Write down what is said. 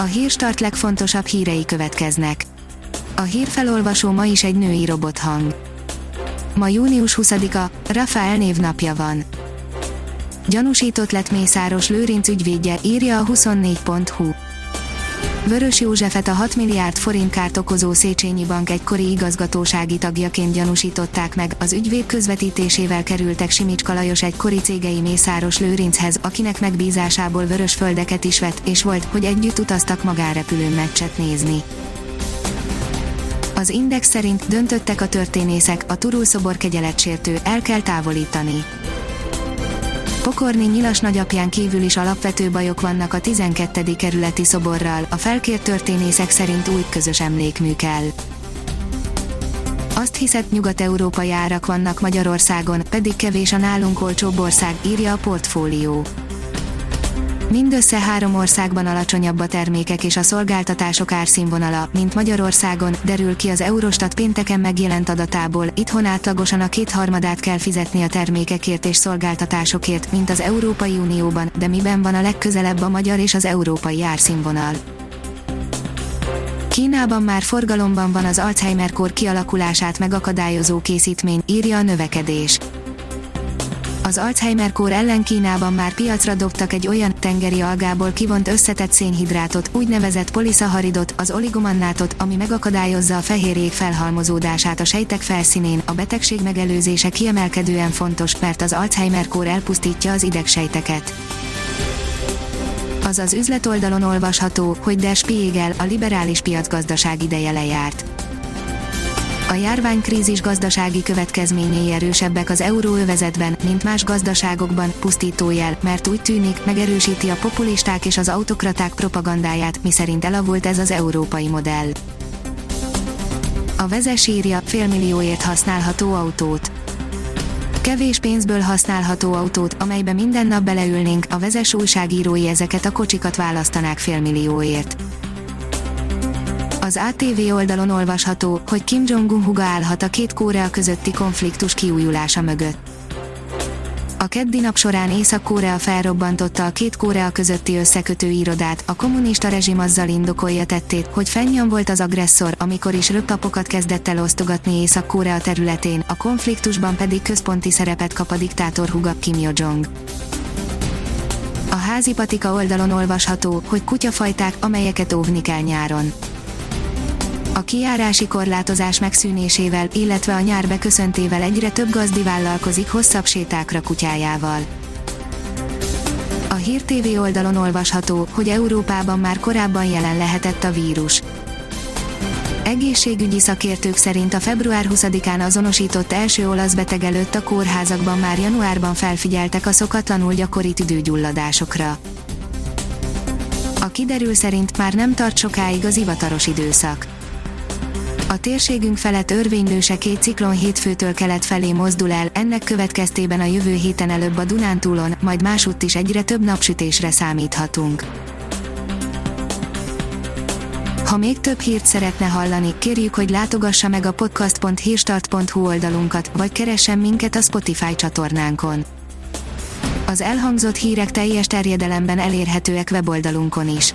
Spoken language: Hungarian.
A hírstart legfontosabb hírei következnek. A hírfelolvasó ma is egy női robothang. Ma június 20-a, Rafael névnapja van. Gyanúsított lett Mészáros Lőrinc ügyvédje, írja a 24.hu. Vörös Józsefet a 6 milliárd forint kárt okozó Széchenyi Bank egykori igazgatósági tagjaként gyanúsították meg, az ügyvéd közvetítésével kerültek Simicska Lajos egykori cégei Mészáros Lőrinchez, akinek megbízásából vörös földeket is vett, és volt, hogy együtt utaztak magárepülőn meccset nézni. Az Index szerint döntöttek a történészek, a Turul szobor kegyeletsértő, el kell távolítani. Pokorni nyilas nagyapján kívül is alapvető bajok vannak a 12. kerületi szoborral, a felkért történészek szerint új közös emlékmű kell. Azt hiszed, nyugat-európai árak vannak Magyarországon, pedig kevés a nálunk olcsóbb ország, írja a portfólió. Mindössze három országban alacsonyabb a termékek és a szolgáltatások árszínvonala, mint Magyarországon, derül ki az Eurostat pénteken megjelent adatából, itthon átlagosan a kétharmadát kell fizetni a termékekért és szolgáltatásokért, mint az Európai Unióban, de miben van a legközelebb a magyar és az európai árszínvonal. Kínában már forgalomban van az Alzheimer-kór kialakulását megakadályozó készítmény, írja a növekedés az Alzheimer-kór ellen Kínában már piacra dobtak egy olyan tengeri algából kivont összetett szénhidrátot, úgynevezett polisaharidot, az oligomannátot, ami megakadályozza a fehérjék felhalmozódását a sejtek felszínén. A betegség megelőzése kiemelkedően fontos, mert az Alzheimer-kór elpusztítja az idegsejteket. Az az üzletoldalon olvasható, hogy Der Spiegel, a liberális piacgazdaság ideje lejárt a járványkrízis gazdasági következményei erősebbek az euróövezetben, mint más gazdaságokban, pusztító jel, mert úgy tűnik, megerősíti a populisták és az autokraták propagandáját, miszerint elavult ez az európai modell. A vezes írja, félmillióért használható autót. Kevés pénzből használható autót, amelybe minden nap beleülnénk, a vezes újságírói ezeket a kocsikat választanák félmillióért az ATV oldalon olvasható, hogy Kim Jong-un huga állhat a két Korea közötti konfliktus kiújulása mögött. A keddi nap során Észak-Korea felrobbantotta a két Korea közötti összekötő irodát, a kommunista rezsim azzal indokolja tettét, hogy fennyan volt az agresszor, amikor is röptapokat kezdett el osztogatni Észak-Korea területén, a konfliktusban pedig központi szerepet kap a diktátor huga Kim Yo-jong. A házi patika oldalon olvasható, hogy kutyafajták, amelyeket óvni kell nyáron a kiárási korlátozás megszűnésével, illetve a nyár beköszöntével egyre több gazdi vállalkozik hosszabb sétákra kutyájával. A Hír TV oldalon olvasható, hogy Európában már korábban jelen lehetett a vírus. Egészségügyi szakértők szerint a február 20-án azonosított első olasz beteg előtt a kórházakban már januárban felfigyeltek a szokatlanul gyakori tüdőgyulladásokra. A kiderül szerint már nem tart sokáig az ivataros időszak a térségünk felett örvénylőse két ciklon hétfőtől kelet felé mozdul el, ennek következtében a jövő héten előbb a Dunántúlon, majd másutt is egyre több napsütésre számíthatunk. Ha még több hírt szeretne hallani, kérjük, hogy látogassa meg a podcast.hírstart.hu oldalunkat, vagy keressen minket a Spotify csatornánkon. Az elhangzott hírek teljes terjedelemben elérhetőek weboldalunkon is